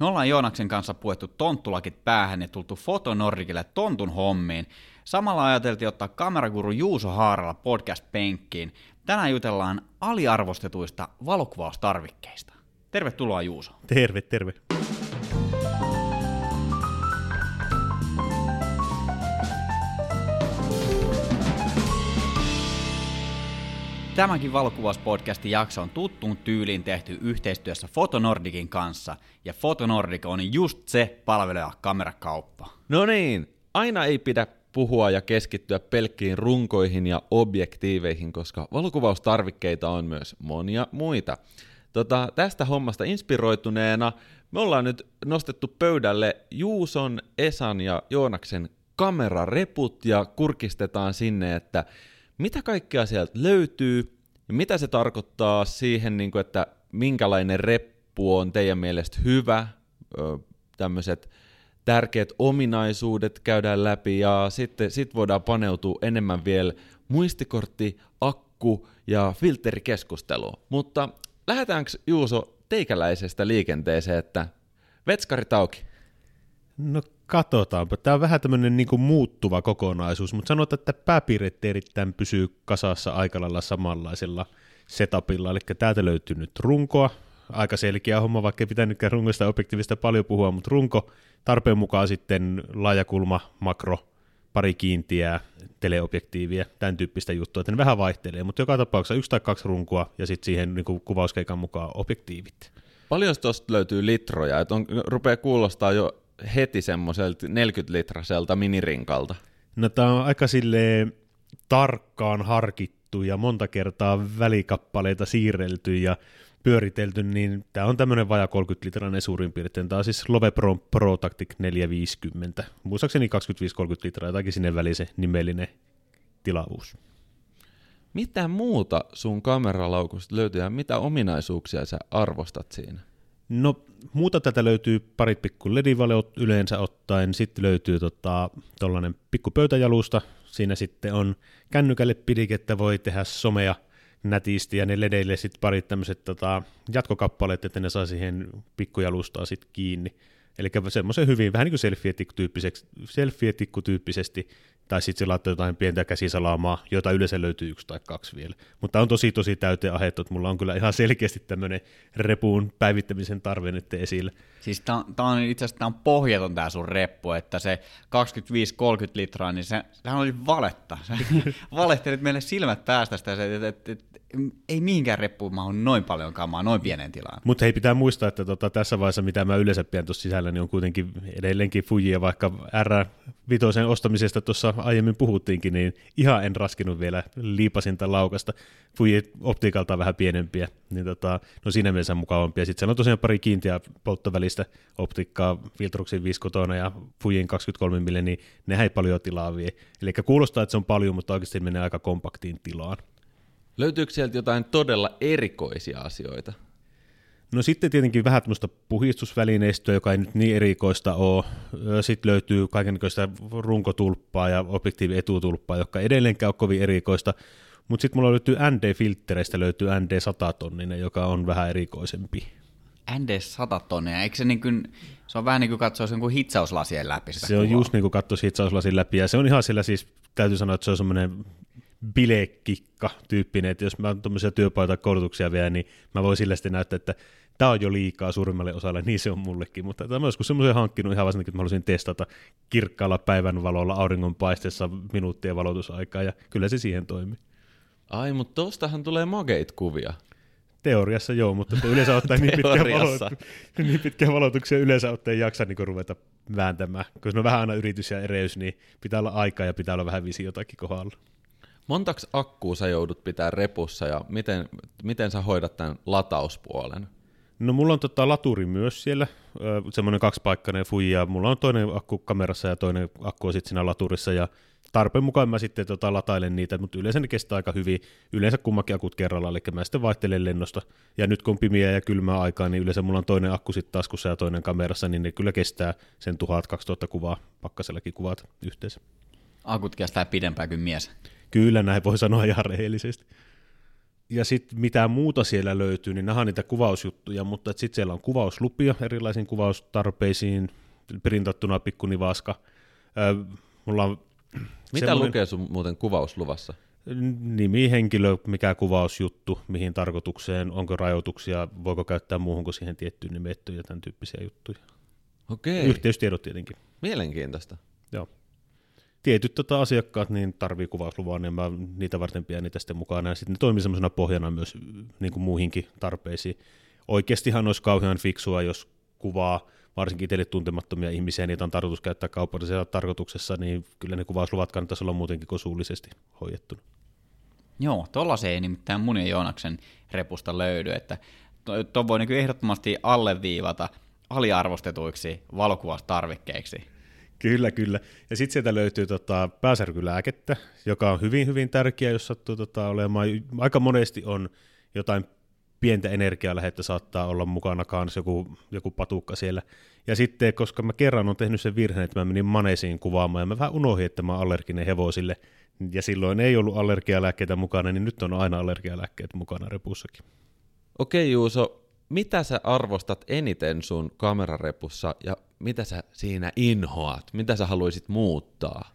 Me ollaan Joonaksen kanssa puettu tonttulakit päähän ja tultu Fotonordikille tontun hommiin. Samalla ajateltiin ottaa kameraguru Juuso Haaralla podcast-penkkiin. Tänään jutellaan aliarvostetuista valokuvaustarvikkeista. Tervetuloa Juuso. Terve, terve. Tämäkin valokuvauspodcastin jakso on tuttuun tyyliin tehty yhteistyössä Fotonordikin kanssa, ja Fotonordik on just se palveleva kamerakauppa. No niin, aina ei pidä puhua ja keskittyä pelkkiin runkoihin ja objektiiveihin, koska valokuvaustarvikkeita on myös monia muita. Tota, tästä hommasta inspiroituneena me ollaan nyt nostettu pöydälle Juuson, Esan ja Joonaksen kamerareput ja kurkistetaan sinne, että mitä kaikkea sieltä löytyy ja mitä se tarkoittaa siihen, niin kuin, että minkälainen reppu on teidän mielestä hyvä, tämmöiset tärkeät ominaisuudet käydään läpi ja sitten sit voidaan paneutua enemmän vielä muistikortti, akku ja filterikeskusteluun. Mutta lähdetäänkö Juuso teikäläisestä liikenteeseen, että vetskarit auki? No katsotaanpa. Tämä on vähän tämmöinen niin kuin muuttuva kokonaisuus, mutta sanotaan, että pääpiirret erittäin pysyy kasassa aika lailla samanlaisella setupilla. Eli täältä löytyy nyt runkoa, aika selkeä homma, vaikka ei pitänytkään rungosta objektiivista paljon puhua, mutta runko, tarpeen mukaan sitten laajakulma, makro, pari kiintiää, teleobjektiivia, tämän tyyppistä juttua, että ne vähän vaihtelee, mutta joka tapauksessa yksi tai kaksi runkoa ja sitten siihen niin kuvauskeikan mukaan objektiivit. Paljon tuosta löytyy litroja, että on, rupeaa kuulostaa jo heti semmoiselta 40-litraselta minirinkalta? No tämä on aika sille tarkkaan harkittu ja monta kertaa välikappaleita siirrelty ja pyöritelty, niin tämä on tämmöinen vaja 30 litrainen suurin piirtein. Tämä on siis Love Pro Pro Tactic 450. Muistaakseni 25-30 litraa, jotakin sinne väliin se nimellinen tilavuus. Mitä muuta sun kameralaukusta löytyy ja mitä ominaisuuksia sä arvostat siinä? No muuta tätä löytyy parit pikku ledivaleot yleensä ottaen, sitten löytyy tota, tollanen pikku pöytäjalusta, siinä sitten on kännykälle pidikettä, voi tehdä somea nätisti ja ne ledeille sitten parit tämmöiset tota, jatkokappaleet, että ne saa siihen pikkujalustaa sitten kiinni. Eli semmoisen hyvin, vähän niin kuin selfie-tikku-tyyppisesti tai sitten se laittaa jotain pientä käsisalaamaa, jota yleensä löytyy yksi tai kaksi vielä. Mutta on tosi tosi täyteen ahettu, että mulla on kyllä ihan selkeästi tämmöinen repuun päivittämisen tarve nyt esillä. Siis tää, tää on itse asiassa tää on pohjaton tää sun reppu, että se 25-30 litraa, niin se, sehän oli valetta. Sä valehtelit meille silmät päästä sitä, että et, et, ei mihinkään reppuun mahu noin paljon kamaa, noin pienen tilaan. Mutta hei, pitää muistaa, että tota, tässä vaiheessa, mitä mä yleensä pidän tuossa sisällä, niin on kuitenkin edelleenkin Fujia, vaikka R5 ostamisesta tuossa aiemmin puhuttiinkin, niin ihan en raskinut vielä liipasinta laukasta. Fuji optiikalta vähän pienempiä, niin tota, no siinä mielessä mukavampia. Sitten siellä on tosiaan pari kiintiä polttovälistä optiikkaa, Filtruxin 5 ja Fujin 23 mm, niin ne ei paljon tilaa vie. Eli kuulostaa, että se on paljon, mutta oikeasti menee aika kompaktiin tilaan. Löytyykö sieltä jotain todella erikoisia asioita? No sitten tietenkin vähän tämmöistä puhistusvälineistöä, joka ei nyt niin erikoista ole. Sitten löytyy kaikenlaista runkotulppaa ja objektiivietutulppaa, joka edelleenkään ole kovin erikoista. Mutta sitten mulla löytyy ND-filttereistä löytyy ND 100 tonninen, joka on vähän erikoisempi. ND 100 tonnia, eikö se niin kuin, se on vähän niin kuin katsoa sen kuin hitsauslasien läpi sitä Se kuvaa. on just niin kuin katsoisi hitsauslasien läpi, ja se on ihan sillä siis, täytyy sanoa, että se on semmoinen bilekikka tyyppinen, että jos mä tuommoisia työpaita koulutuksia vielä, niin mä voin sillä sitten näyttää, että tämä on jo liikaa suurimmalle osalle, niin se on mullekin, mutta tämä joskus semmoisen hankkinut ihan varsinkin, että mä haluaisin testata kirkkaalla päivänvalolla auringonpaisteessa minuuttien valotusaikaa, ja kyllä se siihen toimii. Ai, mutta tostahan tulee mageit kuvia. Teoriassa joo, mutta yleensä ottaen niin pitkä, valotu- niin pitkä valotuksia yleensä ottaen jaksa niin ruveta vääntämään. Kun se on vähän aina yritys ja ereys, niin pitää olla aikaa ja pitää olla vähän visiotakin kohdalla. Montaks akkuu sä joudut pitää repussa ja miten, miten sä hoidat tämän latauspuolen? No mulla on tota laturi myös siellä, semmoinen kaksipaikkainen fuji, ja mulla on toinen akku kamerassa ja toinen akku on sitten siinä laturissa, ja tarpeen mukaan mä sitten tota latailen niitä, mutta yleensä ne kestää aika hyvin, yleensä kummakin akut kerralla, eli mä sitten vaihtelen lennosta, ja nyt kun on pimiä ja kylmää aikaa, niin yleensä mulla on toinen akku sitten taskussa ja toinen kamerassa, niin ne kyllä kestää sen 1000-2000 kuvaa, pakkasellakin kuvat yhteensä. Akut kestää pidempään kuin mies. Kyllä näin voi sanoa ihan rehellisesti. ja sitten mitä muuta siellä löytyy, niin nämä on niitä kuvausjuttuja, mutta sitten siellä on kuvauslupia erilaisiin kuvaustarpeisiin, printattuna pikkunivaska. mulla on Mitä semmoinen... lukee sun muuten kuvausluvassa? Nimi, henkilö, mikä kuvausjuttu, mihin tarkoitukseen, onko rajoituksia, voiko käyttää muuhun kuin siihen tiettyyn nimettyyn ja tämän tyyppisiä juttuja. Okei. Yhteystiedot tietenkin. Mielenkiintoista. Joo. Tietyt tota, asiakkaat niin tarvii kuvausluvaa, niin mä niitä varten pidän niitä sitten mukana, ja sitten ne toimii semmoisena pohjana myös niin kuin muihinkin tarpeisiin. Oikeastihan olisi kauhean fiksua, jos kuvaa varsinkin itselle tuntemattomia ihmisiä, niitä on tarkoitus käyttää kaupallisessa tarkoituksessa, niin kyllä ne kuvausluvat kannattaisi olla muutenkin kuin suullisesti hoidettuna. Joo, se ei nimittäin mun ja Joonaksen repusta löydy, että tuon voi niin ehdottomasti alleviivata aliarvostetuiksi valokuvaustarvikkeiksi. Kyllä, kyllä. Ja sitten sieltä löytyy tota, pääsärkylääkettä, joka on hyvin, hyvin tärkeä, jos sattuu tota, olemaan. Aika monesti on jotain pientä energialähettä saattaa olla mukana kanssa joku, joku patukka siellä. Ja sitten, koska mä kerran on tehnyt sen virheen, että mä menin maneesiin kuvaamaan, ja mä vähän unohdin, että mä allerginen hevosille, ja silloin ei ollut allergialääkkeitä mukana, niin nyt on aina allergialääkkeet mukana repussakin. Okei Juuso, mitä sä arvostat eniten sun kamerarepussa, ja mitä sä siinä inhoat? Mitä sä haluaisit muuttaa?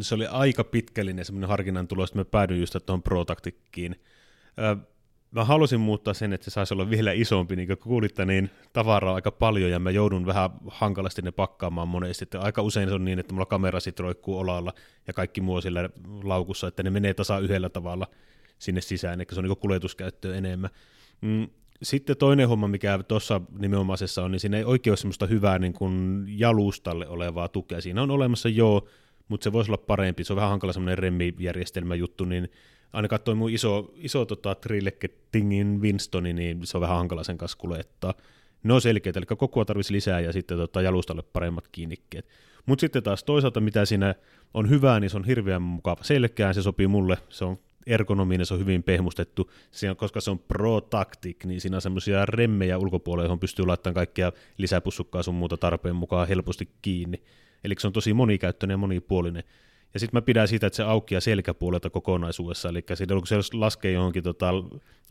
Se oli aika pitkällinen semmoinen harkinnan tulos, että mä päädyin just tuohon Protaktikkiin mä halusin muuttaa sen, että se saisi olla vielä isompi, niin kuin kuulitte, niin tavaraa aika paljon, ja mä joudun vähän hankalasti ne pakkaamaan monesti. Että aika usein se on niin, että mulla kamera sitten roikkuu olalla, ja kaikki muu sillä laukussa, että ne menee tasa yhdellä tavalla sinne sisään, eli se on niin kuljetuskäyttöä enemmän. Mm, sitten toinen homma, mikä tuossa nimenomaisessa on, niin siinä ei oikein ole semmoista hyvää niin kuin jalustalle olevaa tukea. Siinä on olemassa joo, mutta se voisi olla parempi. Se on vähän hankala semmoinen remmijärjestelmä juttu, niin ainakaan toi mun iso, iso tota, Trilleketingin Winstoni, niin se on vähän hankala sen kanssa kuljettaa. Ne on selkeitä, eli koko tarvitsisi lisää ja sitten tota, jalustalle paremmat kiinnikkeet. Mutta sitten taas toisaalta, mitä siinä on hyvää, niin se on hirveän mukava selkeä, se sopii mulle, se on ergonominen, se on hyvin pehmustettu, siinä, koska se on Pro Tactic, niin siinä on semmoisia remmejä ulkopuolella, johon pystyy laittamaan kaikkia lisäpussukkaa sun muuta tarpeen mukaan helposti kiinni. Eli se on tosi monikäyttöinen ja monipuolinen. Ja sitten mä pidän siitä, että se aukeaa selkäpuolelta kokonaisuudessa, eli siitä, kun se laskee johonkin tota,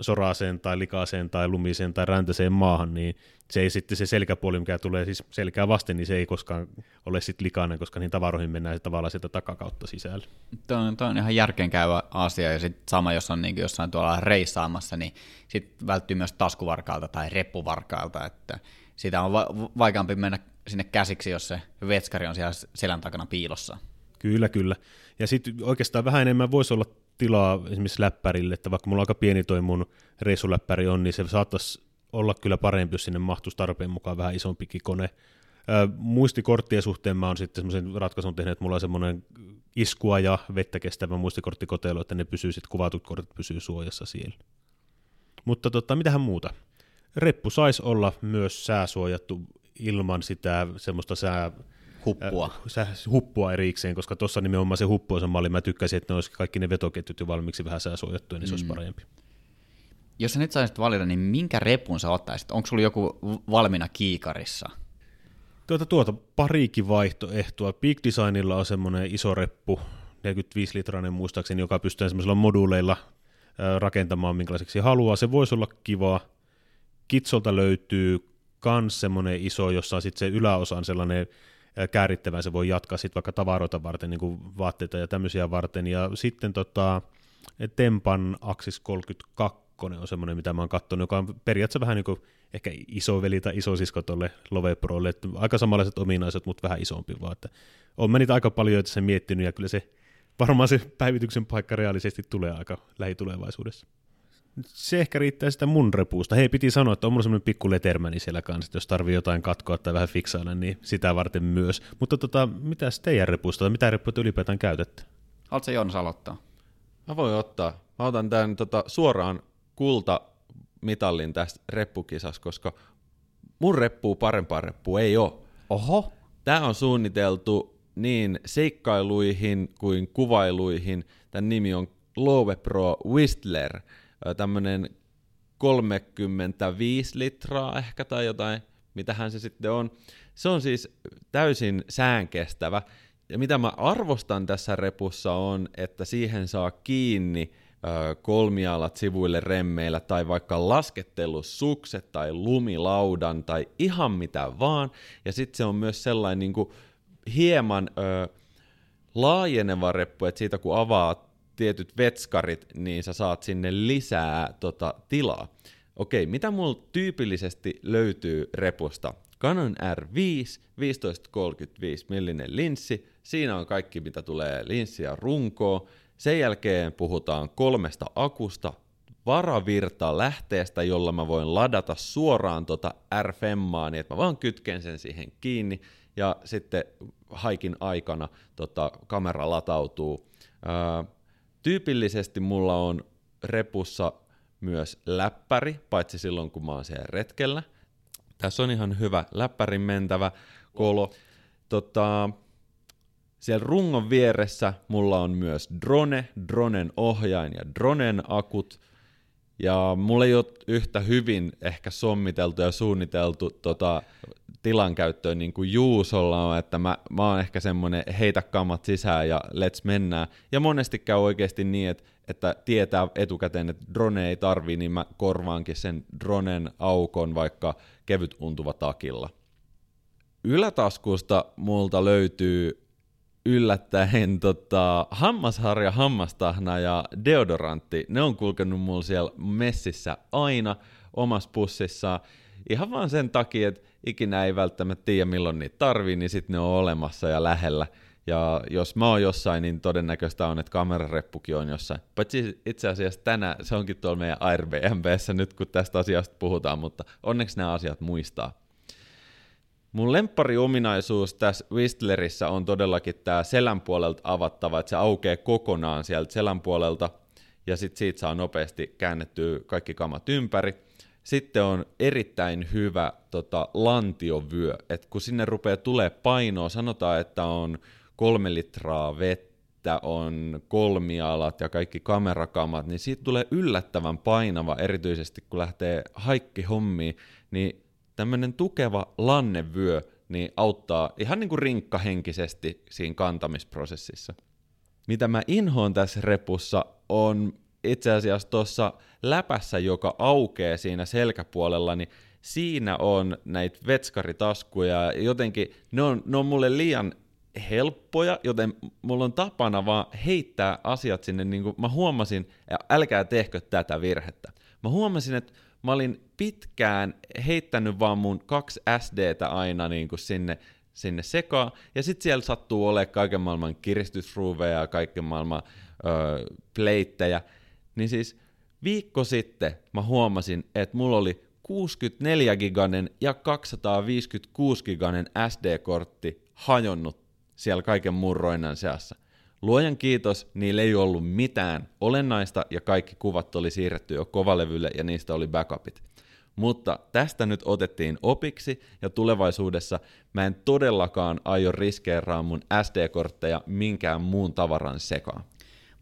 soraaseen tai likaaseen tai lumiseen tai räntäiseen maahan, niin se ei sitten se selkäpuoli, mikä tulee siis selkää vasten, niin se ei koskaan ole sitten likainen, koska niin tavaroihin mennään tavallaan sieltä takakautta sisällä. Tuo on, tuo on ihan järkeenkäyvä asia, ja sitten sama, jos on niin jossain tuolla reissaamassa, niin sitten välttyy myös taskuvarkaalta tai reppuvarkaalta, että sitä on va- vaikeampi mennä sinne käsiksi, jos se vetskari on siellä selän takana piilossa. Kyllä, kyllä. Ja sitten oikeastaan vähän enemmän voisi olla tilaa esimerkiksi läppärille, että vaikka mulla aika pieni toi mun reissuläppäri on, niin se saattaisi olla kyllä parempi, jos sinne mahtuisi tarpeen mukaan vähän isompikin kone. muistikorttien suhteen mä oon sitten semmoisen ratkaisun tehnyt, että mulla on semmoinen iskua ja vettä kestävä muistikorttikotelo, että ne pysyy sitten, kuvatut kortit pysyy suojassa siellä. Mutta tota, mitähän muuta? Reppu saisi olla myös sääsuojattu ilman sitä semmoista sää, Huppua. Äh, huppua erikseen, koska tuossa nimenomaan se huppu on se malli. Mä tykkäsin, että ne olisi kaikki ne vetoketjut jo valmiiksi vähän sääsuojattuja, niin se mm. olisi parempi. Jos sä nyt saisit valita, niin minkä repun sä ottaisit? Onko sulla joku valmiina kiikarissa? Tuota, tuota parikin vaihtoehtoa. Big Designilla on semmoinen iso reppu, 45 litrainen muistaakseni, joka pystyy semmoisilla moduuleilla rakentamaan minkälaiseksi haluaa. Se voisi olla kiva. Kitsolta löytyy kans semmoinen iso, jossa on sitten se yläosa on sellainen käärittävän, se voi jatkaa sitten vaikka tavaroita varten, niin kuin vaatteita ja tämmöisiä varten. Ja sitten tota, Tempan Axis 32 on semmoinen, mitä mä oon katsonut, joka on periaatteessa vähän niin kuin ehkä isoveli tai isosisko tuolle Love Prolle, että aika samanlaiset ominaiset, mutta vähän isompi vaan, että on mä niitä aika paljon sen miettinyt, ja kyllä se varmaan se päivityksen paikka reaalisesti tulee aika lähitulevaisuudessa se ehkä riittää sitä mun repuusta. Hei, piti sanoa, että on mulla semmoinen pikku letermäni siellä kanssa, että jos tarvii jotain katkoa tai vähän fiksailla, niin sitä varten myös. Mutta tota, mitä teidän repuusta, mitä repuita ylipäätään käytätte? Haluatko Joonas aloittaa? Mä voin ottaa. Mä otan tämän tota, suoraan kultamitalin tästä reppukisassa, koska mun reppuu parempaa reppua ei ole. Oho. Tämä on suunniteltu niin seikkailuihin kuin kuvailuihin. Tämän nimi on Lowe Pro Whistler – tämmöinen 35 litraa ehkä tai jotain, mitähän se sitten on. Se on siis täysin säänkestävä. Ja mitä mä arvostan tässä repussa on, että siihen saa kiinni kolmialat sivuille remmeillä tai vaikka laskettelusukset tai lumilaudan tai ihan mitä vaan. Ja sitten se on myös sellainen niin kuin hieman ö, laajeneva reppu, että siitä kun avaat tietyt vetskarit, niin sä saat sinne lisää tota, tilaa. Okei, mitä mulla tyypillisesti löytyy repusta? Canon R5, 1535 mm linssi, siinä on kaikki mitä tulee linssiä runkoon. Sen jälkeen puhutaan kolmesta akusta, varavirta lähteestä, jolla mä voin ladata suoraan tota r niin että mä vaan kytken sen siihen kiinni, ja sitten haikin aikana tota, kamera latautuu. Ää, tyypillisesti mulla on repussa myös läppäri, paitsi silloin kun mä oon siellä retkellä. Tässä on ihan hyvä läppärin mentävä kolo. Tota, siellä rungon vieressä mulla on myös drone, dronen ohjain ja dronen akut. Ja mulla ei ole yhtä hyvin ehkä sommiteltu ja suunniteltu tota, tilan käyttöön niin kuin Juusolla on, että mä, mä oon ehkä semmoinen heitä kammat sisään ja let's mennään. Ja monesti käy oikeasti niin, että, että tietää etukäteen, että drone ei tarvii, niin mä korvaankin sen dronen aukon vaikka kevyt untuva takilla. Ylätaskusta multa löytyy yllättäen tota, hammasharja, hammastahna ja deodorantti. Ne on kulkenut mulla siellä messissä aina omassa pussissaan. Ihan vaan sen takia, että ikinä ei välttämättä tiedä milloin niitä tarvii, niin sitten ne on olemassa ja lähellä. Ja jos mä oon jossain, niin todennäköistä on, että kamerareppukin on jossain. Paitsi itse asiassa tänään se onkin tuolla meidän Airbnbssä nyt, kun tästä asiasta puhutaan, mutta onneksi nämä asiat muistaa. Mun lemppari-ominaisuus tässä Whistlerissä on todellakin tämä selän puolelta avattava, että se aukeaa kokonaan sieltä selän puolelta, ja sitten siitä saa nopeasti käännettyä kaikki kamat ympäri. Sitten on erittäin hyvä tota, lantiovyö, että kun sinne rupeaa tulee painoa, sanotaan, että on kolme litraa vettä, on kolmialat ja kaikki kamerakamat, niin siitä tulee yllättävän painava, erityisesti kun lähtee haikki hommiin, niin tämmöinen tukeva lannevyö niin auttaa ihan niin kuin rinkkahenkisesti siinä kantamisprosessissa. Mitä mä inhoon tässä repussa on itse asiassa tuossa läpässä, joka aukeaa siinä selkäpuolella, niin siinä on näitä vetskaritaskuja, jotenkin ne on, ne on mulle liian helppoja, joten mulla on tapana vaan heittää asiat sinne, niin kuin mä huomasin, ja älkää tehkö tätä virhettä. Mä huomasin, että mä olin pitkään heittänyt vaan mun kaksi SDtä aina niin kuin sinne, sinne sekaan, ja sitten siellä sattuu olemaan kaiken maailman kiristysruuveja ja kaiken maailman öö, pleittejä, niin siis viikko sitten mä huomasin, että mulla oli 64 giganen ja 256 giganen SD-kortti hajonnut siellä kaiken muun roinnan seassa. Luojan kiitos, niillä ei ollut mitään olennaista ja kaikki kuvat oli siirretty jo kovalevylle ja niistä oli backupit. Mutta tästä nyt otettiin opiksi ja tulevaisuudessa mä en todellakaan aio riskeeraa mun SD-kortteja minkään muun tavaran sekaan.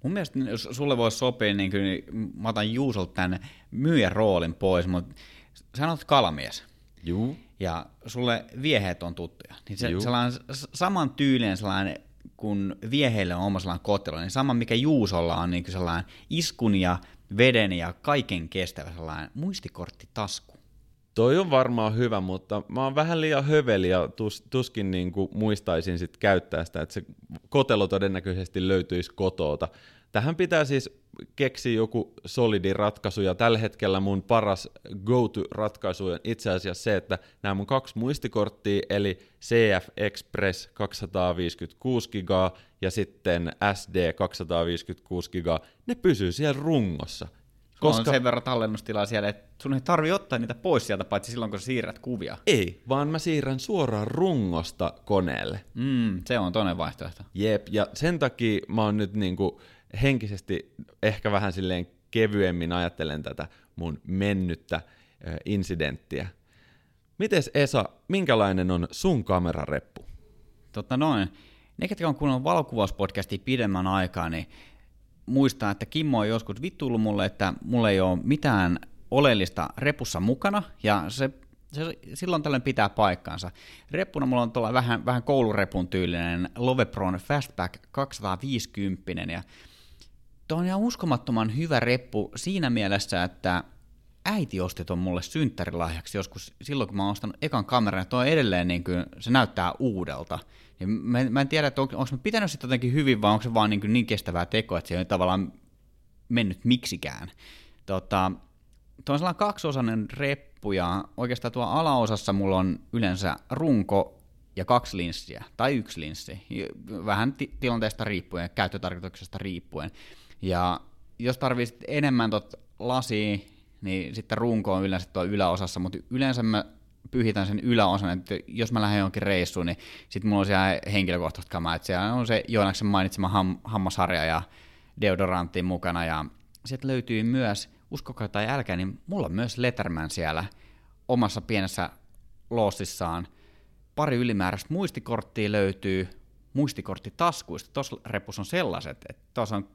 Mun mielestä jos sulle voisi sopia, niin kyllä mä otan Juusolta tämän myyjän roolin pois, mutta sä oot kalamies. Juu. Ja sulle vieheet on tuttuja. Niin se, sellainen saman tyylinen sellainen, kun vieheille on oma sellainen kotelo, niin sama mikä Juusolla on niin sellainen iskun ja veden ja kaiken kestävä sellainen muistikorttitasku. Toi on varmaan hyvä, mutta mä oon vähän liian höveli ja tus, tuskin niin kuin muistaisin sit käyttää sitä, että se kotelo todennäköisesti löytyisi kotoota. Tähän pitää siis keksiä joku solidi ratkaisu, ja tällä hetkellä mun paras go-to-ratkaisu on itse asiassa se, että nämä mun kaksi muistikorttia, eli CF Express 256 gigaa ja sitten SD 256 gigaa, ne pysyy siellä rungossa – koska... on sen verran tallennustilaa siellä, että sun ei tarvi ottaa niitä pois sieltä, paitsi silloin, kun sä siirrät kuvia. Ei, vaan mä siirrän suoraan rungosta koneelle. Mm, se on toinen vaihtoehto. Jep, ja sen takia mä oon nyt niinku henkisesti ehkä vähän silleen kevyemmin ajattelen tätä mun mennyttä insidenttiä. Mites Esa, minkälainen on sun kamerareppu? Totta noin. Ne, ketkä on kuunnellut valokuvauspodcastia pidemmän aikaa, niin muistaa, että Kimmo on joskus vittuillut mulle, että mulla ei ole mitään oleellista repussa mukana, ja se, se silloin tällöin pitää paikkaansa. Reppuna mulla on tuolla vähän, vähän koulurepun tyylinen Lovepron Fastback 250, ja Tuo on ihan uskomattoman hyvä reppu siinä mielessä, että äiti osti ton mulle synttärilahjaksi joskus silloin, kun mä oon ostanut ekan kameran, ja tuo edelleen niin kuin, se näyttää uudelta. Ja mä, mä en tiedä, että on, onko mä pitänyt sitä jotenkin hyvin, vai onko se vaan niin, niin kestävää tekoa, että se ei tavallaan mennyt miksikään. Tota, tuo on sellainen kaksiosainen reppu, ja oikeastaan tuo alaosassa mulla on yleensä runko ja kaksi linssiä, tai yksi linssi, vähän ti- tilanteesta riippuen, käyttötarkoituksesta riippuen. Ja jos tarvitset enemmän tot lasia, niin sitten runko on yleensä tuo yläosassa, mutta yleensä mä pyhitän sen yläosan, että jos mä lähden johonkin reissuun, niin sitten mulla on siellä henkilökohtaiset kamaa, että siellä on se Joonaksen mainitsema ham, hammasharja ja deodorantti mukana, ja sitten löytyy myös, uskokaa tai älkää, niin mulla on myös Letterman siellä omassa pienessä lossissaan. Pari ylimääräistä muistikorttia löytyy, muistikortti taskuista. Tuossa repussa on sellaiset, että tuossa on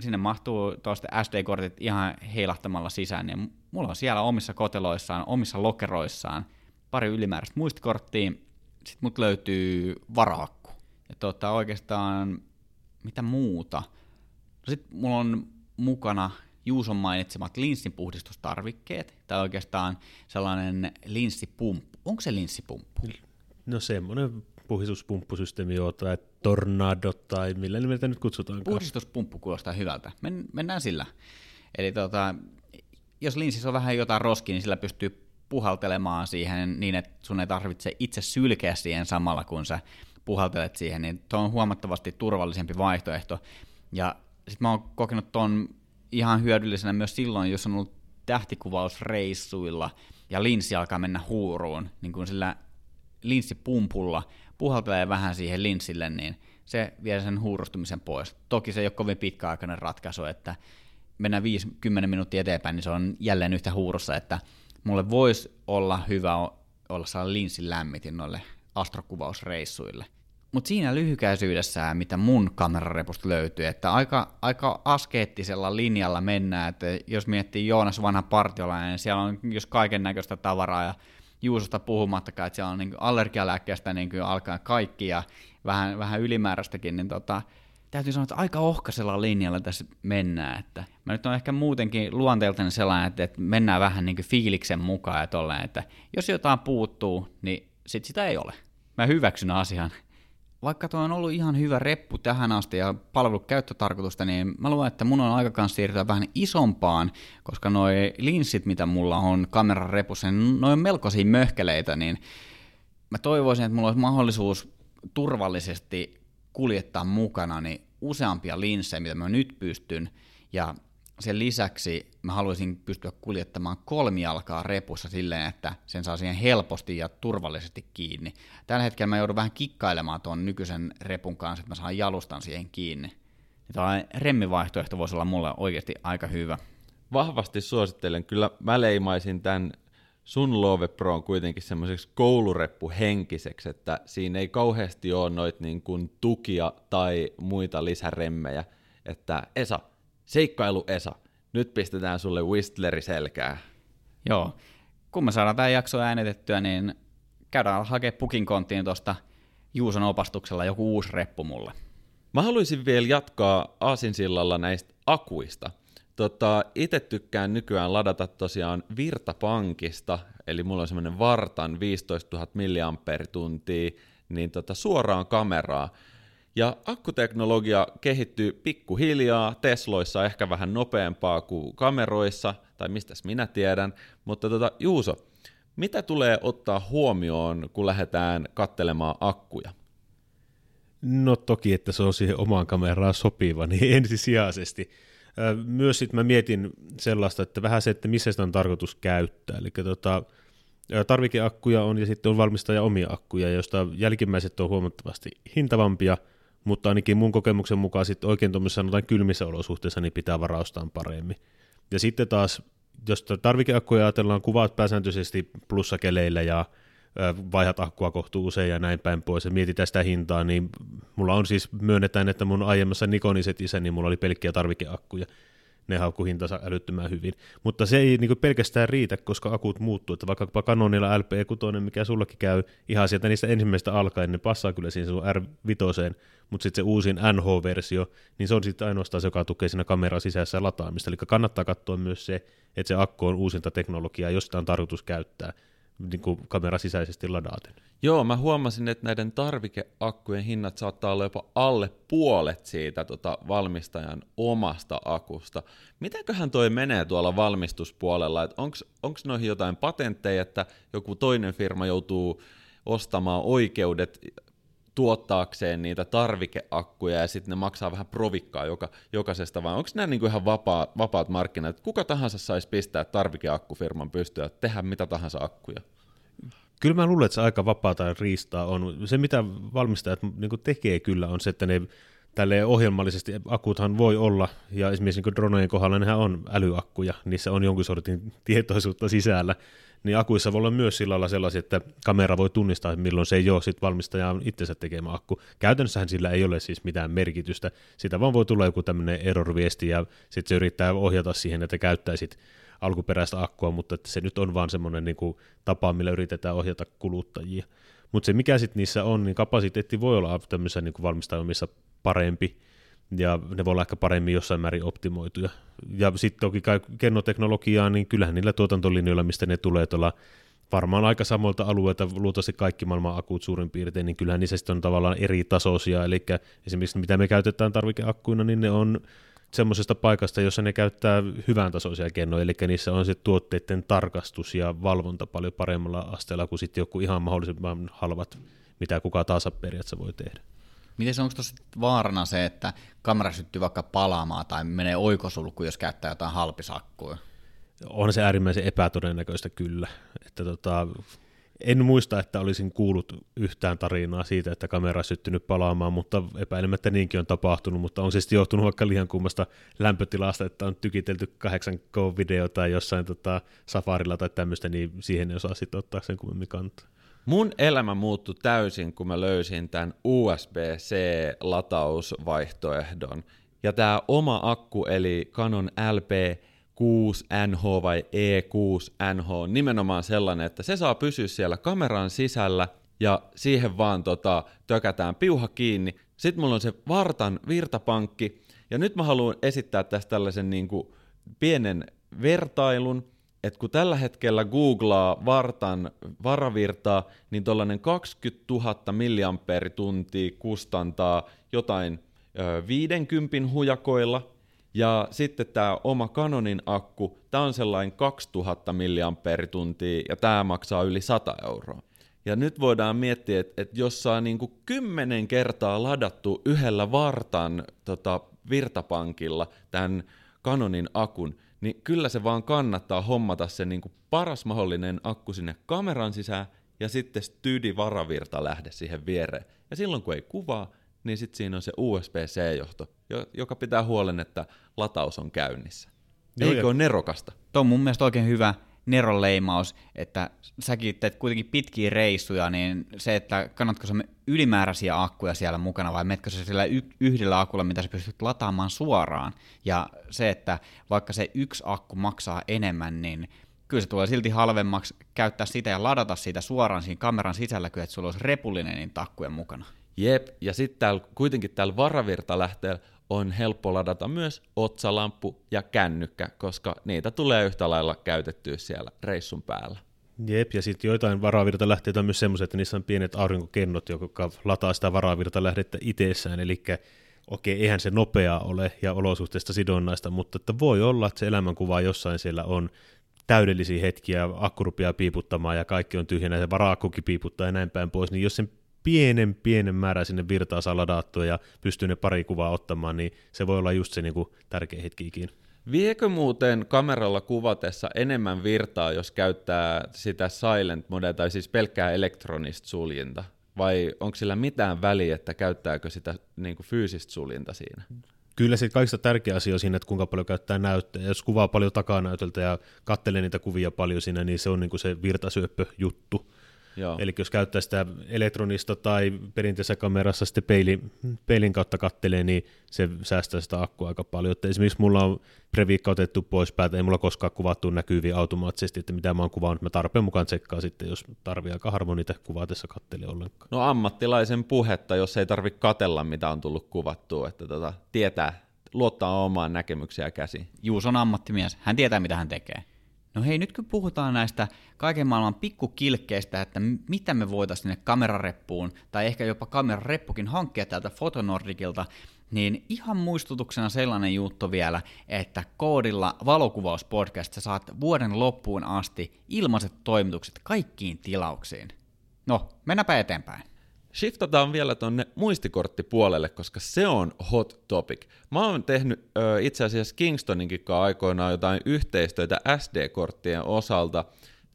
sinne mahtuu tuosta SD-kortit ihan heilahtamalla sisään, niin mulla on siellä omissa koteloissaan, omissa lokeroissaan pari ylimääräistä muistikorttia, sitten mut löytyy varaakku. Ja tota, oikeastaan mitä muuta. No sitten mulla on mukana Juuson mainitsemat linssinpuhdistustarvikkeet, tai oikeastaan sellainen linssipumppu. Onko se linssipumppu? No semmoinen puhdistuspumppusysteemi joo, tai tornado, tai millä nimeltä nyt kutsutaan. Puhdistuspumppu kuulostaa hyvältä. Men, mennään sillä. Eli tota, jos linssissä on vähän jotain roskia, niin sillä pystyy puhaltelemaan siihen niin, että sun ei tarvitse itse sylkeä siihen samalla, kun sä puhaltelet siihen, niin tuo on huomattavasti turvallisempi vaihtoehto. Ja sitten mä oon kokenut ton ihan hyödyllisenä myös silloin, jos on ollut tähtikuvausreissuilla ja linssi alkaa mennä huuruun, niin kun sillä linssipumpulla puhaltelee vähän siihen linssille, niin se vie sen huurustumisen pois. Toki se ei ole kovin pitkäaikainen ratkaisu, että mennään 5-10 minuuttia eteenpäin, niin se on jälleen yhtä huurussa, että mulle voisi olla hyvä olla saa linssin lämmitin noille astrokuvausreissuille. Mutta siinä lyhykäisyydessä, mitä mun kamerarepusta löytyy, että aika, aika askeettisella linjalla mennään, että jos miettii Joonas vanha partiolainen, niin siellä on jos kaiken näköistä tavaraa ja Juusosta puhumattakaan, että siellä on niin allergialääkkeestä niin alkaen kaikki ja vähän, vähän ylimääräistäkin, niin tota, täytyy sanoa, että aika ohkaisella linjalla tässä mennään. Että mä nyt on ehkä muutenkin luonteeltani sellainen, että, että mennään vähän niin fiiliksen mukaan ja tolleen, että jos jotain puuttuu, niin sit sitä ei ole. Mä hyväksyn asian. Vaikka tuo on ollut ihan hyvä reppu tähän asti ja palvellut käyttötarkoitusta, niin mä luulen, että mun on aika kanssa siirtyä vähän isompaan, koska noi linssit, mitä mulla on kameran repussa, niin noin melkoisia möhkeleitä, niin mä toivoisin, että mulla olisi mahdollisuus turvallisesti kuljettaa mukana niin useampia linssejä, mitä mä nyt pystyn, ja sen lisäksi mä haluaisin pystyä kuljettamaan kolmijalkaa repussa silleen, että sen saa siihen helposti ja turvallisesti kiinni. Tällä hetkellä mä joudun vähän kikkailemaan tuon nykyisen repun kanssa, että mä saan jalustan siihen kiinni. Tällainen remmivaihtoehto voisi olla mulle oikeasti aika hyvä. Vahvasti suosittelen. Kyllä mä leimaisin tämän sun Love Pro on kuitenkin semmoiseksi koulureppuhenkiseksi, että siinä ei kauheasti ole noita niin kuin tukia tai muita lisäremmejä, että Esa, seikkailu Esa, nyt pistetään sulle Whistleri selkää. Joo, kun me saadaan tämä jakso äänitettyä, niin käydään hakemaan pukin konttiin tuosta Juuson opastuksella joku uusi reppu mulle. Mä haluaisin vielä jatkaa Aasinsillalla näistä akuista – Tota, itse tykkään nykyään ladata tosiaan Virtapankista, eli mulla on semmoinen Vartan 15 000 mAh, niin tota, suoraan kameraa. Ja akkuteknologia kehittyy pikkuhiljaa, Tesloissa ehkä vähän nopeampaa kuin kameroissa, tai mistäs minä tiedän, mutta tota, Juuso, mitä tulee ottaa huomioon, kun lähdetään kattelemaan akkuja? No toki, että se on siihen omaan kameraan sopiva, niin ensisijaisesti – myös sitten mä mietin sellaista, että vähän se, että missä sitä on tarkoitus käyttää. Eli tota, tarvikeakkuja on ja sitten on valmistaja omia akkuja, joista jälkimmäiset on huomattavasti hintavampia, mutta ainakin mun kokemuksen mukaan sitten oikein tuommoisissa sanotaan kylmissä olosuhteissa niin pitää varaustaan paremmin. Ja sitten taas, jos tarvikeakkuja ajatellaan, kuvaat pääsääntöisesti plussakeleillä ja vaihdat akkua kohtuu usein ja näin päin pois ja mietitään sitä hintaa, niin mulla on siis, myönnetään, että mun aiemmassa Nikonin setissä, niin mulla oli pelkkiä tarvikeakkuja. ne haukkuu hintansa älyttömän hyvin. Mutta se ei niin pelkästään riitä, koska akut muuttuu, että vaikkapa Canonilla LP6, mikä sullakin käy ihan sieltä niistä ensimmäistä alkaen, ne passaa kyllä siihen sun R5, mutta sitten se uusin NH-versio, niin se on sitten ainoastaan se, joka tukee siinä kameran sisässä lataamista. Eli kannattaa katsoa myös se, että se akku on uusinta teknologiaa, jos sitä on tarkoitus käyttää niin kuin kamera sisäisesti ladaaten. Joo, mä huomasin, että näiden tarvikeakkujen hinnat saattaa olla jopa alle puolet siitä tota, valmistajan omasta akusta. Mitenköhän toi menee tuolla valmistuspuolella? Onko noihin jotain patentteja, että joku toinen firma joutuu ostamaan oikeudet tuottaakseen niitä tarvikeakkuja ja sitten ne maksaa vähän provikkaa joka, jokaisesta, vai onko nämä niinku ihan vapaa, vapaat markkinat, kuka tahansa saisi pistää tarvikeakkufirman pystyä tehdä mitä tahansa akkuja? Kyllä mä luulen, että se aika vapaata riistaa on. Se, mitä valmistajat niin tekee kyllä, on se, että ne tälle ohjelmallisesti akuthan voi olla, ja esimerkiksi niin dronejen kohdalla nehän on älyakkuja, niissä on jonkin sortin tietoisuutta sisällä, niin akuissa voi olla myös sillä lailla sellaisia, että kamera voi tunnistaa, milloin se ei ole sit valmistajan itsensä tekemä akku. Käytännössähän sillä ei ole siis mitään merkitystä, sitä vaan voi tulla joku tämmöinen error-viesti, ja sitten se yrittää ohjata siihen, että käyttäisit alkuperäistä akkua, mutta että se nyt on vaan semmoinen niin kuin tapa, millä yritetään ohjata kuluttajia. Mutta se mikä sitten niissä on, niin kapasiteetti voi olla tämmöisissä niin valmistajissa parempi, ja ne voi olla ehkä paremmin jossain määrin optimoituja. Ja sitten toki kennoteknologiaa, niin kyllähän niillä tuotantolinjoilla, mistä ne tulee tuolla varmaan aika samoilta alueilta, luultavasti kaikki maailman akut suurin piirtein, niin kyllähän niissä on tavallaan eri tasoisia, eli esimerkiksi mitä me käytetään tarvikeakkuina, niin ne on semmoisesta paikasta, jossa ne käyttää hyvän tasoisia kennoja, eli niissä on se tuotteiden tarkastus ja valvonta paljon paremmalla asteella kuin sitten joku ihan mahdollisimman halvat, mitä kuka taas periaatteessa voi tehdä. Miten se onko tuossa vaarana se, että kamera syttyy vaikka palaamaan tai menee oikosulku, jos käyttää jotain halpisakkuja? On se äärimmäisen epätodennäköistä kyllä. Että tota, en muista, että olisin kuullut yhtään tarinaa siitä, että kamera on syttynyt palaamaan, mutta epäilemättä niinkin on tapahtunut, mutta on sitten johtunut vaikka liian kummasta lämpötilasta, että on tykitelty 8K-video tai jossain tota, safarilla tai tämmöistä, niin siihen ei osaa sitten ottaa sen kummemmin kantaa. Mun elämä muuttui täysin, kun mä löysin tämän USB-C-latausvaihtoehdon. Ja tämä oma akku, eli Canon LP 6NH vai E6NH on nimenomaan sellainen, että se saa pysyä siellä kameran sisällä ja siihen vaan tota, tökätään piuha kiinni. Sitten mulla on se vartan virtapankki ja nyt mä haluan esittää tästä tällaisen niin kuin pienen vertailun, että kun tällä hetkellä googlaa vartan varavirtaa, niin tuollainen 20 000 mAh kustantaa jotain ö, 50 hujakoilla, ja sitten tämä oma Canonin akku, tämä on sellainen 2000 mAh ja tämä maksaa yli 100 euroa. Ja nyt voidaan miettiä, että, että jos saa niin kuin kymmenen kertaa ladattu yhdellä vartan tota, virtapankilla tämän Canonin akun, niin kyllä se vaan kannattaa hommata se niin kuin paras mahdollinen akku sinne kameran sisään ja sitten stydi varavirta lähde siihen viereen. Ja silloin kun ei kuvaa, niin sitten siinä on se USB-C-johto, joka pitää huolen, että lataus on käynnissä. Joo, Eikö ole nerokasta? Tuo on mun mielestä oikein hyvä Neron leimaus, että säkin teet kuitenkin pitkiä reissuja, niin se, että kannatko sä ylimääräisiä akkuja siellä mukana vai metkö sä sillä yhdellä akulla, mitä sä pystyt lataamaan suoraan. Ja se, että vaikka se yksi akku maksaa enemmän, niin kyllä se tulee silti halvemmaksi käyttää sitä ja ladata sitä suoraan siinä kameran sisällä, että sulla olisi repullinen niin takkujen mukana. Jep, ja sitten täällä, kuitenkin täällä varavirtalähteellä on helppo ladata myös otsalamppu ja kännykkä, koska niitä tulee yhtä lailla käytettyä siellä reissun päällä. Jep, ja sitten joitain varavirta lähteitä on myös semmoiset, että niissä on pienet aurinkokennot, jotka lataa sitä varavirta lähdettä itsessään, eli okei, eihän se nopeaa ole ja olosuhteista sidonnaista, mutta että voi olla, että se elämänkuva jossain siellä on täydellisiä hetkiä, akku rupeaa piiputtamaan ja kaikki on tyhjänä ja varaakkukin piiputtaa ja näin päin pois, niin jos sen pienen, pienen määrän sinne virtaa saa ladattua ja pystyy ne pari kuvaa ottamaan, niin se voi olla just se niin kuin, tärkeä hetki ikinä. Viekö muuten kameralla kuvatessa enemmän virtaa, jos käyttää sitä silent mode tai siis pelkkää elektronista suljinta? Vai onko sillä mitään väliä, että käyttääkö sitä niin kuin fyysistä suljinta siinä? Kyllä se kaikista tärkeä asia on siinä, että kuinka paljon käyttää näyttöä. Jos kuvaa paljon takanäytöltä ja katselee niitä kuvia paljon siinä, niin se on niin kuin se virtasyöppö juttu Joo. Eli jos käyttää sitä elektronista tai perinteisessä kamerassa sitten peili, peilin kautta kattelee, niin se säästää sitä akkua aika paljon. Että esimerkiksi mulla on previikka otettu pois päältä, ei mulla koskaan kuvattu näkyviä automaattisesti, että mitä mä oon kuvannut. Mä tarpeen mukaan tsekkaa sitten, jos tarvii aika harvoin niitä kuvatessa kattelee ollenkaan. No ammattilaisen puhetta, jos ei tarvitse katella, mitä on tullut kuvattua, että tota, tietää, luottaa omaan näkemyksiä käsiin. Juus on ammattimies, hän tietää mitä hän tekee. No hei, nyt kun puhutaan näistä kaiken maailman pikkukilkkeistä, että mitä me voitaisiin sinne kamerareppuun, tai ehkä jopa kamerareppukin hankkia täältä Fotonordikilta, niin ihan muistutuksena sellainen juttu vielä, että koodilla valokuvauspodcast sä saat vuoden loppuun asti ilmaiset toimitukset kaikkiin tilauksiin. No, mennäpä eteenpäin. Shiftataan vielä tonne muistikorttipuolelle, koska se on hot topic. Mä oon tehnyt ö, itse asiassa Kingstoninkin aikoinaan jotain yhteistyötä SD-korttien osalta,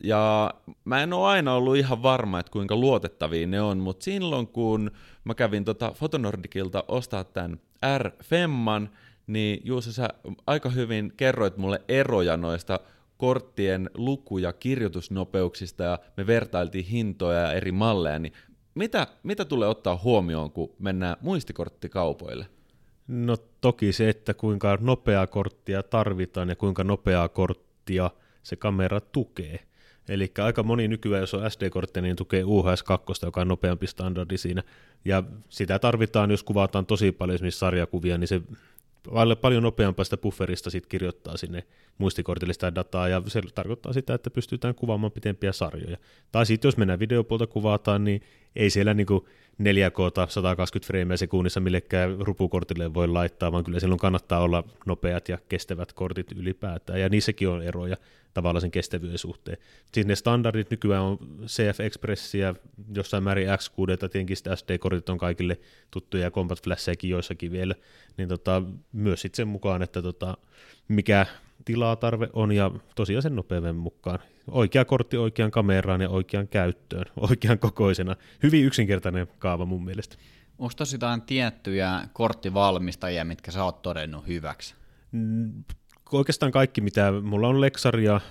ja mä en ole aina ollut ihan varma, että kuinka luotettavia ne on, mutta silloin kun mä kävin tota Fotonordikilta ostaa tämän r Femman, niin Juuso, sä aika hyvin kerroit mulle eroja noista korttien luku- ja kirjoitusnopeuksista, ja me vertailtiin hintoja ja eri malleja, niin mitä, mitä tulee ottaa huomioon, kun mennään muistikorttikaupoille? No toki se, että kuinka nopeaa korttia tarvitaan ja kuinka nopeaa korttia se kamera tukee. Eli aika moni nykyään, jos on SD-kortti, niin tukee UHS 2, joka on nopeampi standardi siinä. Ja sitä tarvitaan, jos kuvataan tosi paljon esimerkiksi sarjakuvia, niin se paljon nopeampaa sitä bufferista sit kirjoittaa sinne muistikortille sitä dataa, ja se tarkoittaa sitä, että pystytään kuvaamaan pitempiä sarjoja. Tai sitten jos mennään videopuolta kuvataan, niin ei siellä niinku 4K 120 freimejä sekunnissa millekään rupukortille voi laittaa, vaan kyllä silloin kannattaa olla nopeat ja kestävät kortit ylipäätään, ja niissäkin on eroja tavallaan sen kestävyyden suhteen. Siis ne standardit nykyään on CF Expressia, jossain määrin X6, tietenkin SD-kortit on kaikille tuttuja ja Combat Flashejakin joissakin vielä, niin tota, myös sitten sen mukaan, että tota, mikä tilaa tarve on ja tosiaan sen nopeuden mukaan. Oikea kortti oikean kameraan ja oikean käyttöön, oikean kokoisena. Hyvin yksinkertainen kaava mun mielestä. Onko tosi jotain tiettyjä korttivalmistajia, mitkä sä oot todennut hyväksi? Mm, oikeastaan kaikki, mitä mulla on Lexaria,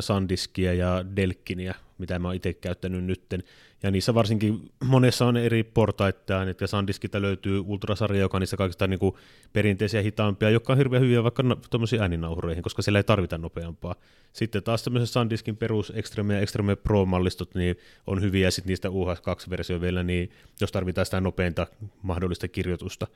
Sandiskia ja Delkiniä, mitä mä oon itse käyttänyt nytten. Ja niissä varsinkin monessa on eri portaita, että Sandiskita löytyy ultrasarja, joka on niissä kaikista niin kuin perinteisiä hitaampia, jotka on hirveän hyviä vaikka tuommoisiin ääninauhureihin, koska siellä ei tarvita nopeampaa. Sitten taas tämmöisen Sandiskin perus Extreme ja Extreme Pro-mallistot niin on hyviä, ja sitten niistä UH2-versio vielä, niin jos tarvitaan sitä nopeinta mahdollista kirjoitusta.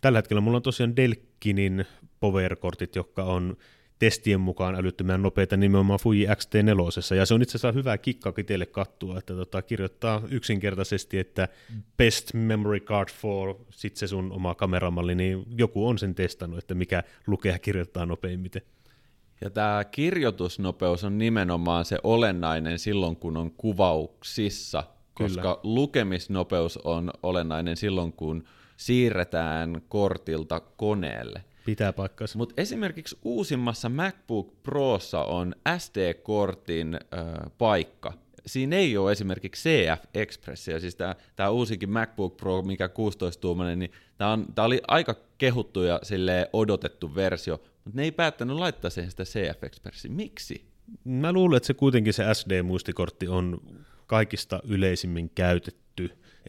Tällä hetkellä mulla on tosiaan Delkinin Power-kortit, jotka on testien mukaan älyttömän nopeita nimenomaan Fuji XT4, ja se on itse asiassa hyvä kikka itselle kattua, että tota, kirjoittaa yksinkertaisesti, että best memory card for sit se sun oma kameramalli, niin joku on sen testannut, että mikä lukee ja kirjoittaa nopeimmiten. Ja tämä kirjoitusnopeus on nimenomaan se olennainen silloin, kun on kuvauksissa, koska Kyllä. lukemisnopeus on olennainen silloin, kun siirretään kortilta koneelle. Pitää paikkansa. Mutta esimerkiksi uusimmassa MacBook Prossa on SD-kortin äh, paikka. Siinä ei ole esimerkiksi CF Expressia, siis tämä uusikin MacBook Pro, mikä 16-tuumainen, niin tämä oli aika kehuttu ja odotettu versio, mutta ne ei päättänyt laittaa sen sitä CF Expressia. Miksi? Mä luulen, että se kuitenkin se SD-muistikortti on kaikista yleisimmin käytetty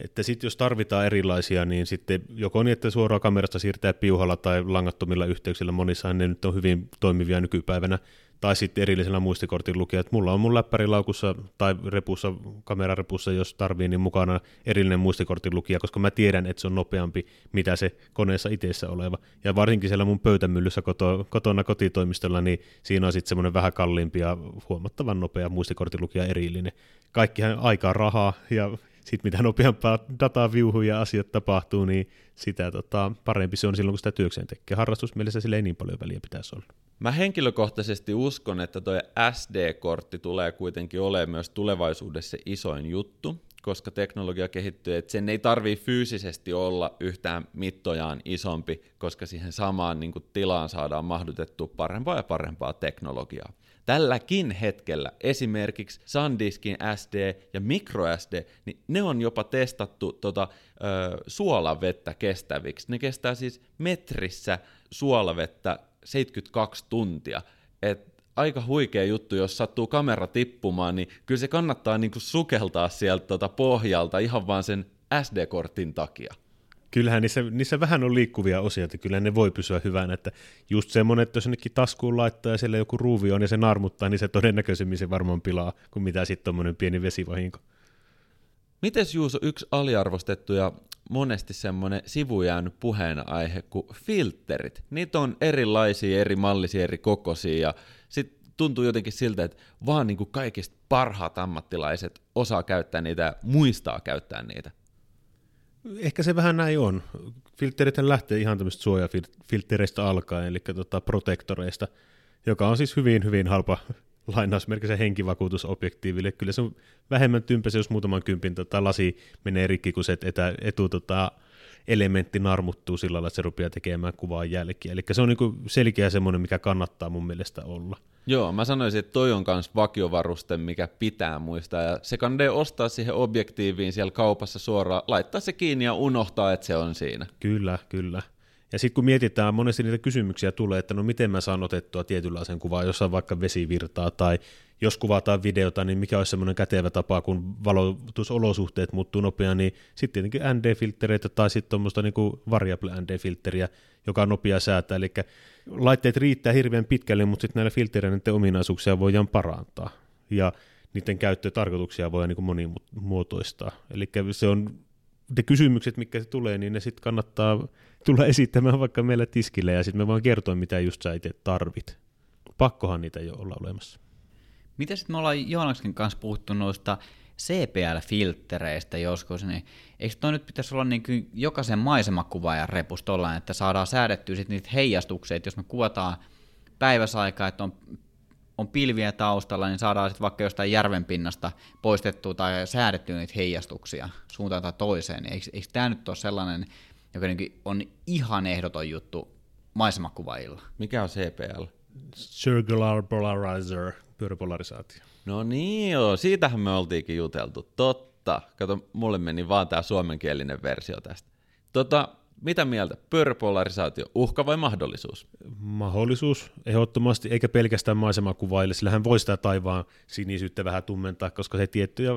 että sitten jos tarvitaan erilaisia, niin sitten joko niin, että suoraan kamerasta siirtää piuhalla tai langattomilla yhteyksillä, monissahan ne nyt on hyvin toimivia nykypäivänä, tai sitten erillisellä muistikortin lukija, että mulla on mun läppärilaukussa tai repussa, kamerarepussa, jos tarvii, niin mukana erillinen muistikortin lukija, koska mä tiedän, että se on nopeampi, mitä se koneessa itseessä oleva. Ja varsinkin siellä mun pöytämyllyssä koto, kotona kotitoimistolla, niin siinä on sitten semmoinen vähän kalliimpi ja huomattavan nopea muistikortin lukija erillinen. Kaikkihan aikaa rahaa ja sitten mitä nopeampaa dataa viuhuu ja asiat tapahtuu, niin sitä tota, parempi se on silloin, kun sitä työkseen tekee. Harrastusmielessä sille ei niin paljon väliä pitäisi olla. Mä henkilökohtaisesti uskon, että tuo SD-kortti tulee kuitenkin olemaan myös tulevaisuudessa isoin juttu, koska teknologia kehittyy, että sen ei tarvii fyysisesti olla yhtään mittojaan isompi, koska siihen samaan niin tilaan saadaan mahdutettu parempaa ja parempaa teknologiaa. Tälläkin hetkellä esimerkiksi SanDiskin SD ja MicroSD, niin ne on jopa testattu tota, ö, suolavettä kestäviksi. Ne kestää siis metrissä suolavettä 72 tuntia. Et aika huikea juttu, jos sattuu kamera tippumaan, niin kyllä se kannattaa niin kuin sukeltaa sieltä tuota pohjalta ihan vaan sen SD-kortin takia. Kyllähän niissä, niissä vähän on liikkuvia osia, että kyllä ne voi pysyä hyvänä, että just semmoinen, että jos jonnekin taskuun laittaa ja siellä joku ruuvi on ja se narmuttaa, niin se todennäköisemmin se varmaan pilaa, kuin mitä sitten tuommoinen pieni vesivahinko. Mites Juuso, yksi aliarvostettu ja monesti semmoinen sivujäänyt puheenaihe kuin filterit. Niitä on erilaisia, eri mallisia, eri kokoisia ja sitten tuntuu jotenkin siltä, että vaan niin kuin kaikista parhaat ammattilaiset osaa käyttää niitä ja muistaa käyttää niitä. Ehkä se vähän näin on. Filterit lähtee ihan tämmöistä suojafiltereistä alkaen, eli tota protektoreista, joka on siis hyvin, hyvin halpa lainausmerkissä henkivakuutus objektiiville. Kyllä se on vähemmän tympäsi, jos muutaman kympin tota, lasi menee rikki, kun se etä, etu tota, elementti narmuttuu sillä lailla, että se rupeaa tekemään kuvaa jälkiä. Eli se on niinku selkeä semmoinen, mikä kannattaa mun mielestä olla. Joo, mä sanoisin, että toi on myös vakiovaruste, mikä pitää muistaa. Ja se kannattaa ostaa siihen objektiiviin siellä kaupassa suoraan, laittaa se kiinni ja unohtaa, että se on siinä. Kyllä, kyllä. Ja sitten kun mietitään, monesti niitä kysymyksiä tulee, että no miten mä saan otettua tietynlaisen kuvaa, jos on vaikka vesivirtaa tai jos kuvataan videota, niin mikä olisi semmoinen kätevä tapa, kun valotusolosuhteet muuttuu nopeasti, niin sitten tietenkin ND-filtreitä tai sitten tuommoista niin variable ND-filteriä, joka on nopea säätää, eli laitteet riittää hirveän pitkälle, mutta sitten näillä filtereiden ominaisuuksia voidaan parantaa, ja niiden käyttötarkoituksia voidaan niin monimuotoistaa. Eli se on ne kysymykset, mitkä se tulee, niin ne sitten kannattaa tulla esittämään vaikka meillä tiskille, ja sitten me voin kertoa, mitä just sä itse tarvit. Pakkohan niitä jo olla olemassa. Mitä sitten me ollaan Joonaksen kanssa puhuttu noista CPL-filttereistä joskus, niin eikö toi nyt pitäisi olla niin kuin jokaisen maisemakuvaajan repus että saadaan säädettyä sitten niitä heijastuksia, että jos me kuvataan päiväsaikaa, että on, on pilviä taustalla, niin saadaan sitten vaikka jostain järven pinnasta poistettua tai säädettyä niitä heijastuksia suuntaan tai toiseen. Eikö, eikö tämä nyt ole sellainen, joka niin on ihan ehdoton juttu maisemakuvailla? Mikä on CPL? Circular Polarizer pyöräpolarisaatio. No niin joo, siitähän me oltiinkin juteltu. Totta. Kato, mulle meni vaan tämä suomenkielinen versio tästä. Tota, mitä mieltä? Pyöräpolarisaatio, uhka vai mahdollisuus? Mahdollisuus, ehdottomasti, eikä pelkästään maisemakuvaille, sillä hän voi sitä taivaan sinisyyttä vähän tummentaa, koska se tiettyjä,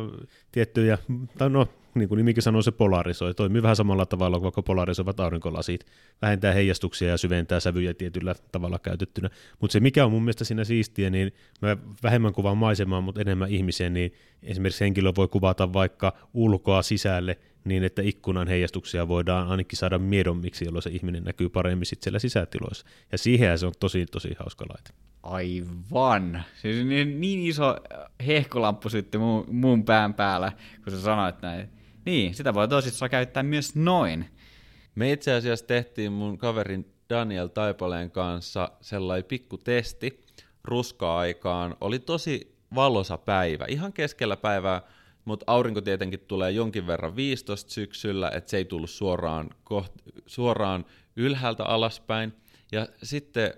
tiettyjä tai no, niin kuin nimikin sanoo, se polarisoi. Toimii vähän samalla tavalla kuin vaikka polarisoivat aurinkolasit. Vähentää heijastuksia ja syventää sävyjä tietyllä tavalla käytettynä. Mutta se, mikä on mun mielestä siinä siistiä, niin mä vähemmän kuvaan maisemaa, mutta enemmän ihmiseen, niin esimerkiksi henkilö voi kuvata vaikka ulkoa sisälle niin, että ikkunan heijastuksia voidaan ainakin saada miedommiksi, jolloin se ihminen näkyy paremmin sitten siellä sisätiloissa. Ja siihen se on tosi, tosi hauska laite. Aivan. Siis niin, niin iso hehkulamppu sitten mun, mun pään päällä, kun sä sanoit näin. Niin, sitä voi tosissaan käyttää myös noin. Me itse asiassa tehtiin mun kaverin Daniel Taipaleen kanssa sellainen pikku testi ruska-aikaan. Oli tosi valosa päivä, ihan keskellä päivää, mutta aurinko tietenkin tulee jonkin verran 15 syksyllä, että se ei tullut suoraan, koht, suoraan ylhäältä alaspäin. Ja sitten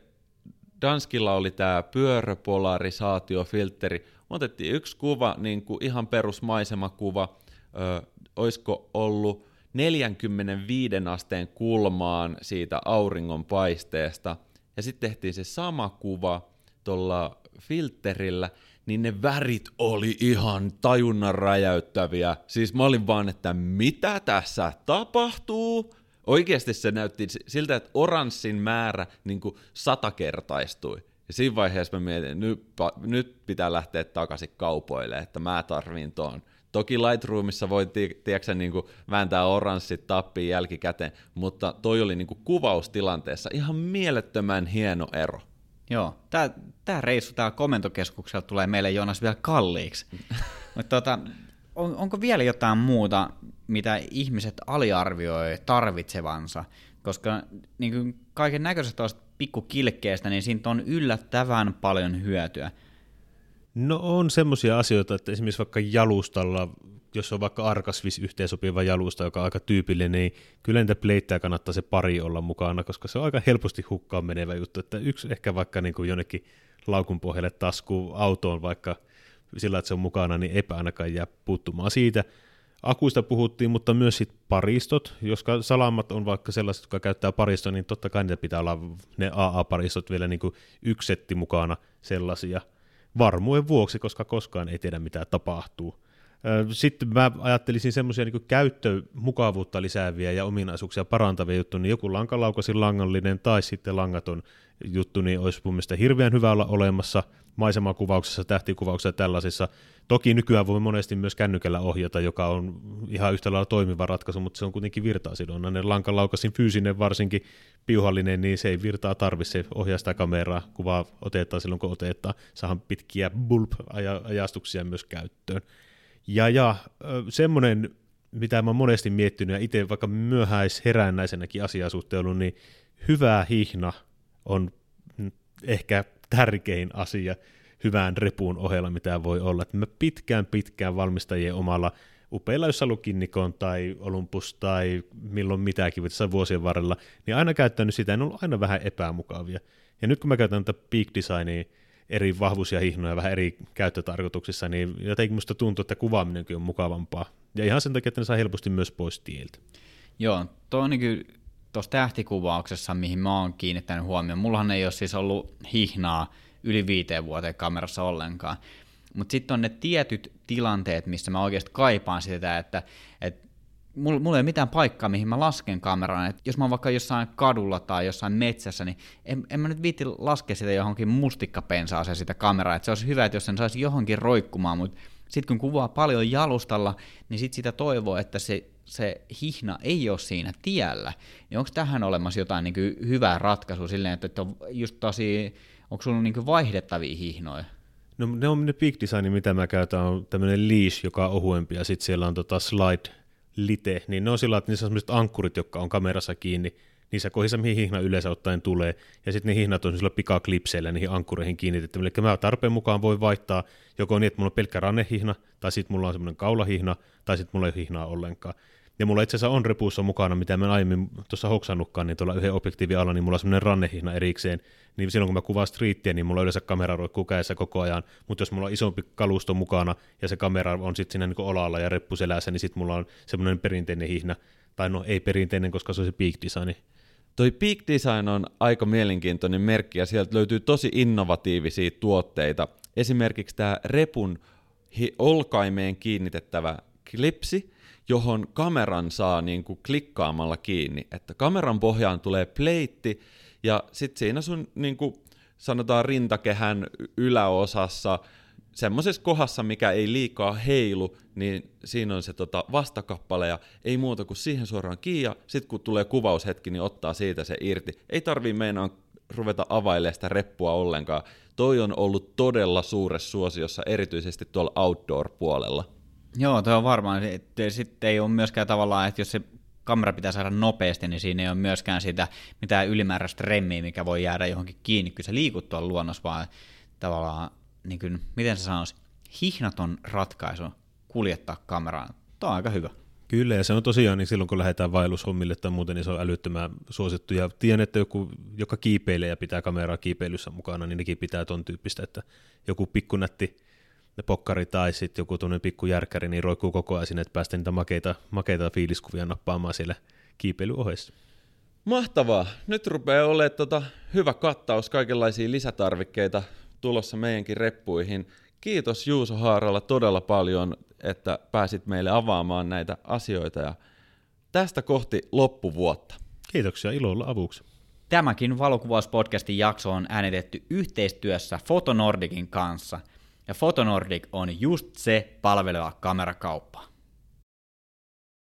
Danskilla oli tämä pyöräpolarisaatiofiltteri. Otettiin yksi kuva, niin kuin ihan perusmaisemakuva, ö, olisiko ollut 45 asteen kulmaan siitä auringon paisteesta, ja sitten tehtiin se sama kuva tuolla filterillä, niin ne värit oli ihan tajunnan räjäyttäviä. Siis mä olin vaan, että mitä tässä tapahtuu? Oikeasti se näytti siltä, että oranssin määrä niin kuin satakertaistui. Ja siinä vaiheessa mä mietin, nyt, nyt pitää lähteä takaisin kaupoille, että mä tarvin ton. Toki Lightroomissa voi tiedätkö, niin kuin vääntää oranssit tappiin jälkikäteen, mutta toi oli niin kuin kuvaustilanteessa ihan mielettömän hieno ero. Joo, tämä, tämä reissu täällä komentokeskuksella tulee meille Joonas vielä kalliiksi. mutta tota, on, onko vielä jotain muuta, mitä ihmiset aliarvioi tarvitsevansa? Koska niin kaiken näköisestä pikkukilkkeestä, niin siitä on yllättävän paljon hyötyä. No on semmoisia asioita, että esimerkiksi vaikka jalustalla, jos on vaikka arkasvis yhteensopiva jalusta, joka on aika tyypillinen, niin kyllä niitä pleittää kannattaa se pari olla mukana, koska se on aika helposti hukkaan menevä juttu, että yksi ehkä vaikka niin kuin jonnekin laukun pohjalle tasku autoon vaikka sillä, että se on mukana, niin eipä ainakaan jää puuttumaan siitä. Akuista puhuttiin, mutta myös sit paristot. Jos salamat on vaikka sellaiset, jotka käyttää paristoa, niin totta kai niitä pitää olla ne AA-paristot vielä niin kuin yksi setti mukana. sellaisia varmuuden vuoksi, koska koskaan ei tiedä mitä tapahtuu. Sitten mä ajattelisin semmoisia niin käyttömukavuutta lisääviä ja ominaisuuksia parantavia juttuja, niin joku lankalaukasin langallinen tai sitten langaton juttu, niin olisi mun mielestä hirveän hyvä olla olemassa maisemakuvauksessa, tähtikuvauksessa ja tällaisissa. Toki nykyään voi monesti myös kännykällä ohjata, joka on ihan yhtä lailla toimiva ratkaisu, mutta se on kuitenkin virtaasidonnainen. Lankalaukasin fyysinen varsinkin piuhallinen, niin se ei virtaa tarvitse, se ohjaa sitä kameraa, kuvaa otetaan silloin kun otetaan, saahan pitkiä bulb-ajastuksia myös käyttöön. Ja, ja semmoinen, mitä mä monesti miettinyt ja itse vaikka myöhäisherännäisenäkin asiasuhteen niin hyvä hihna on ehkä tärkein asia hyvään repuun ohella, mitä voi olla. Että mä pitkään pitkään valmistajien omalla upeilla, jos Lukinnikon tai Olympus tai milloin mitäkin tässä vuosien varrella, niin aina käyttänyt sitä, ne on ollut aina vähän epämukavia. Ja nyt kun mä käytän tätä Peak Designia, eri ja hihnoja vähän eri käyttötarkoituksissa, niin jotenkin musta tuntuu, että kuvaaminenkin on mukavampaa. Ja ihan sen takia, että ne saa helposti myös pois tieltä. Joo, tuo on niin tuossa tähtikuvauksessa, mihin mä oon kiinnittänyt huomioon. Mullahan ei ole siis ollut hihnaa yli viiteen vuoteen kamerassa ollenkaan. Mutta sitten on ne tietyt tilanteet, missä mä oikeasti kaipaan sitä, että, että mulla, mulla ei ole mitään paikkaa, mihin mä lasken kameran. Et jos mä oon vaikka jossain kadulla tai jossain metsässä, niin en, en mä nyt viitti laskea sitä johonkin mustikkapensaaseen sitä kameraa. Et se olisi hyvä, että jos sen saisi johonkin roikkumaan, mutta sitten kun kuvaa paljon jalustalla, niin sitten sitä toivoo, että se, se hihna ei ole siinä tiellä. Niin onko tähän olemassa jotain niin hyvää ratkaisua silleen, että, että on just tosi, onko sulla niin vaihdettavia hihnoja? No ne on ne Big Design, mitä mä käytän, on tämmöinen leash, joka on ohuempi, ja sitten siellä on tota slide lite, niin ne on sillä että niissä on sellaiset ankkurit, jotka on kamerassa kiinni, niissä kohdissa, mihin hihna yleensä ottaen tulee, ja sitten ne hihnat on sillä pikaklipseillä niihin ankkureihin kiinnitetty, eli mä tarpeen mukaan voi vaihtaa joko niin, että mulla on pelkkä rannehihna, tai sitten mulla on semmoinen kaulahihna, tai sitten mulla ei ole hihnaa ollenkaan. Ja mulla itse asiassa on repuussa mukana, mitä mä aiemmin tuossa hoksannutkaan, niin tuolla yhden objektiivin alla, niin mulla on semmoinen rannehihna erikseen. Niin silloin kun mä kuvaan streettiä, niin mulla yleensä kamera roikkuu kädessä koko ajan. Mutta jos mulla on isompi kalusto mukana ja se kamera on sitten siinä niin olalla ja reppuselässä, niin sitten mulla on semmoinen perinteinen hihna. Tai no ei perinteinen, koska se on se peak design. Toi Peak Design on aika mielenkiintoinen merkki ja sieltä löytyy tosi innovatiivisia tuotteita. Esimerkiksi tämä repun olkaimeen kiinnitettävä klipsi, johon kameran saa niin kuin klikkaamalla kiinni. Että kameran pohjaan tulee pleitti, ja sitten siinä sun niin kuin sanotaan rintakehän yläosassa, semmoisessa kohdassa, mikä ei liikaa heilu, niin siinä on se tota vastakappale ja ei muuta kuin siihen suoraan kiinni ja sitten kun tulee kuvaushetki, niin ottaa siitä se irti. Ei tarvii meinaa ruveta availemaan sitä reppua ollenkaan. Toi on ollut todella suuressa suosiossa, erityisesti tuolla outdoor-puolella. Joo, tuo on varmaan. Sitten ei ole myöskään tavallaan, että jos se kamera pitää saada nopeasti, niin siinä ei ole myöskään sitä mitään ylimääräistä remmiä, mikä voi jäädä johonkin kiinni, kun se liikut tuolla luonnossa, vaan tavallaan, niin kuin, miten se sanoisi, hihnaton ratkaisu kuljettaa kameraan. Tuo on aika hyvä. Kyllä, ja se on tosiaan, niin silloin kun lähdetään vaellushommille tai muuten, niin se on älyttömän suosittu. Ja tiedän, että joku, joka kiipeilee ja pitää kameraa kiipeilyssä mukana, niin nekin pitää ton tyyppistä, että joku pikkunätti pokkari tai sitten joku tuonne pikkujärkkäri, niin roikkuu koko ajan sinne, että päästä niitä makeita, makeita fiiliskuvia nappaamaan siellä kiipeilyohjeessa. Mahtavaa. Nyt rupeaa olemaan tota hyvä kattaus kaikenlaisia lisätarvikkeita tulossa meidänkin reppuihin. Kiitos Juuso Haaralla todella paljon, että pääsit meille avaamaan näitä asioita ja tästä kohti loppuvuotta. Kiitoksia ilolla avuksi. Tämäkin valokuvauspodcastin jakso on äänitetty yhteistyössä Fotonordicin kanssa – ja Fotonordic on just se palveleva kamerakauppa.